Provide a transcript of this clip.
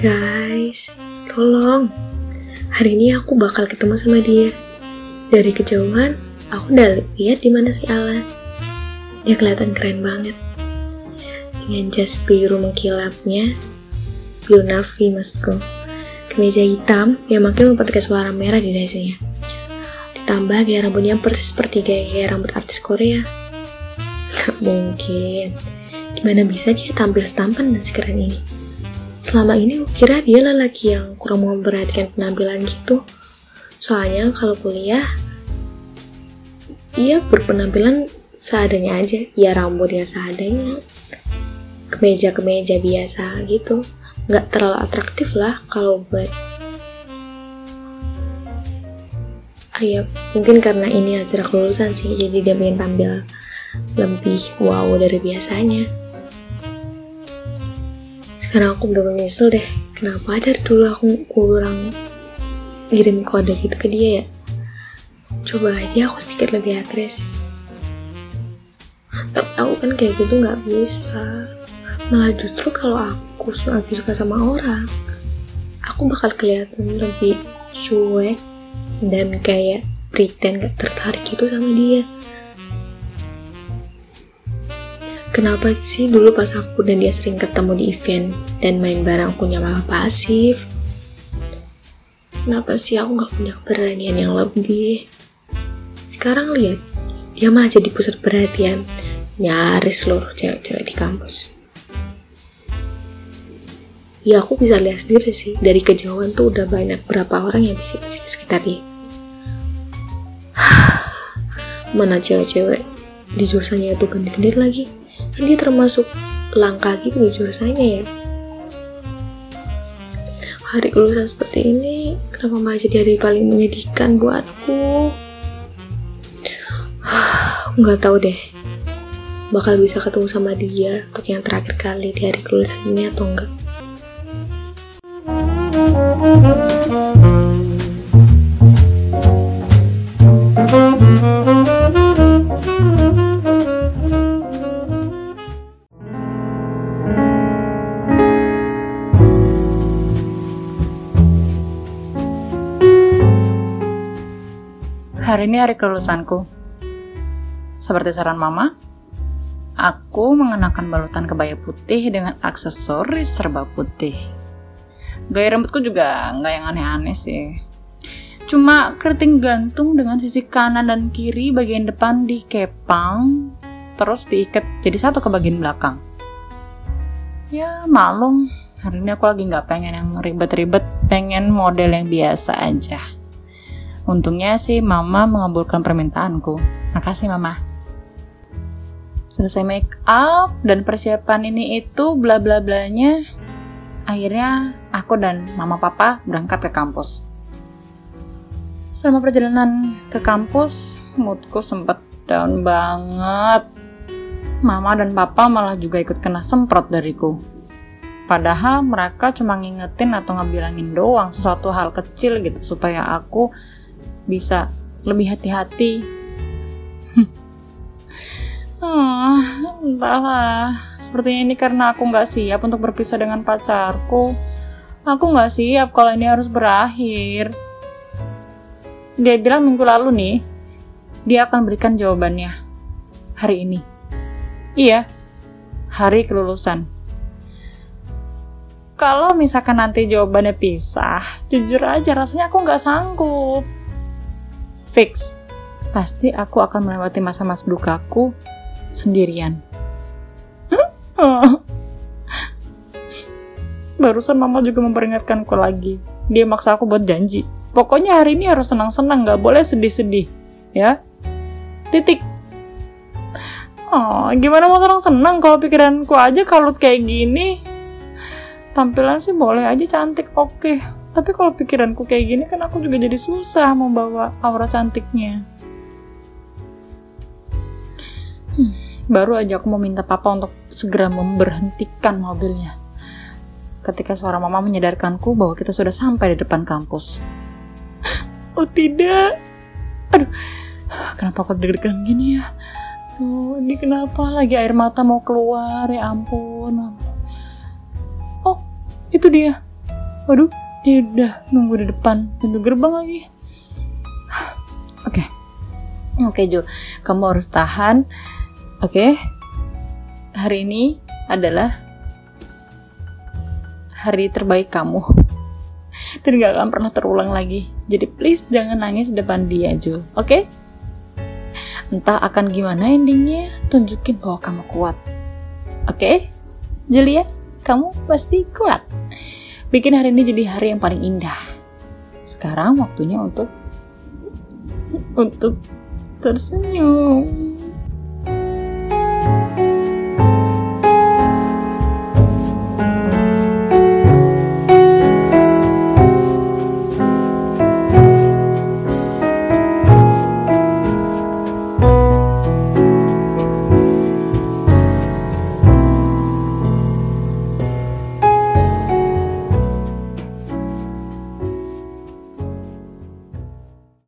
Guys, tolong. Hari ini aku bakal ketemu sama dia. Dari kejauhan, aku udah lihat di mana si Alan. Dia kelihatan keren banget. Dengan jas biru mengkilapnya, biru navy maksudku. Kemeja hitam yang makin mempertegas suara merah di dasinya. Ditambah gaya rambutnya persis seperti gaya-gaya rambut artis Korea. Gak mungkin. Gimana bisa dia tampil setampan dan sekeren ini? Selama ini aku kira dia lelaki yang kurang memperhatikan penampilan gitu. Soalnya kalau kuliah, ia berpenampilan seadanya aja. Ya rambutnya seadanya. Kemeja-kemeja biasa gitu. Nggak terlalu atraktif lah kalau buat Ah, ya, mungkin karena ini hasil kelulusan sih, jadi dia pengen tampil lebih wow dari biasanya. Sekarang aku udah menyesal deh, kenapa dari dulu aku kurang kirim kode gitu ke dia ya? Coba aja aku sedikit lebih agresif. Tapi aku kan kayak gitu nggak bisa. Malah justru kalau aku lagi suka sama orang, aku bakal kelihatan lebih cuek dan kayak pretend gak tertarik gitu sama dia kenapa sih dulu pas aku dan dia sering ketemu di event dan main bareng aku malah pasif? Kenapa sih aku gak punya keberanian yang lebih? Sekarang lihat dia malah jadi pusat perhatian. Nyaris seluruh cewek-cewek di kampus. Ya aku bisa lihat sendiri sih. Dari kejauhan tuh udah banyak berapa orang yang di sekitar dia. Mana cewek-cewek di jurusannya itu genit-genit lagi. Kan dia termasuk langka gitu di jurusannya ya. Hari kelulusan seperti ini kenapa malah jadi hari paling menyedihkan buatku? Aku nggak tahu deh bakal bisa ketemu sama dia untuk yang terakhir kali di hari kelulusan ini atau enggak Hari ini hari kelulusanku. Seperti saran mama, aku mengenakan balutan kebaya putih dengan aksesoris serba putih. Gaya rambutku juga nggak yang aneh-aneh sih. Cuma keriting gantung dengan sisi kanan dan kiri bagian depan dikepang, terus diikat jadi satu ke bagian belakang. Ya malum, hari ini aku lagi nggak pengen yang ribet-ribet, pengen model yang biasa aja. Untungnya sih mama mengabulkan permintaanku. Makasih mama. Selesai make up dan persiapan ini itu bla bla blanya. Akhirnya aku dan mama papa berangkat ke kampus. Selama perjalanan ke kampus, moodku sempat down banget. Mama dan papa malah juga ikut kena semprot dariku. Padahal mereka cuma ngingetin atau ngebilangin doang sesuatu hal kecil gitu supaya aku bisa lebih hati-hati. oh, entahlah. Sepertinya ini karena aku nggak siap untuk berpisah dengan pacarku. Aku nggak siap kalau ini harus berakhir. Dia bilang minggu lalu nih, dia akan berikan jawabannya hari ini. Iya, hari kelulusan. Kalau misalkan nanti jawabannya pisah, jujur aja rasanya aku nggak sanggup. Fix, pasti aku akan melewati masa-masa dukaku sendirian. Barusan mama juga memperingatkanku lagi. Dia maksa aku buat janji. Pokoknya hari ini harus senang-senang, gak boleh sedih-sedih. Ya? Titik. Oh, gimana mau senang-senang kalau pikiranku aja kalau kayak gini? Tampilan sih boleh aja cantik, oke. Okay tapi kalau pikiranku kayak gini kan aku juga jadi susah membawa aura cantiknya. Hmm, baru aja aku mau minta papa untuk segera memberhentikan mobilnya. Ketika suara mama menyadarkanku bahwa kita sudah sampai di depan kampus. Oh tidak. Aduh, kenapa aku deg-degan gini ya? Oh, ini kenapa lagi air mata mau keluar? Ya ampun. Oh, itu dia Waduh, dia udah nunggu di depan pintu gerbang lagi. Oke. Oke, Jo. Kamu harus tahan. Oke. Hari ini adalah hari terbaik kamu. Dan gak akan pernah terulang lagi. Jadi please jangan nangis depan dia, Jo. Oke? Entah akan gimana endingnya, tunjukin bahwa kamu kuat. Oke? Julia, kamu pasti kuat. Bikin hari ini jadi hari yang paling indah. Sekarang waktunya untuk untuk tersenyum.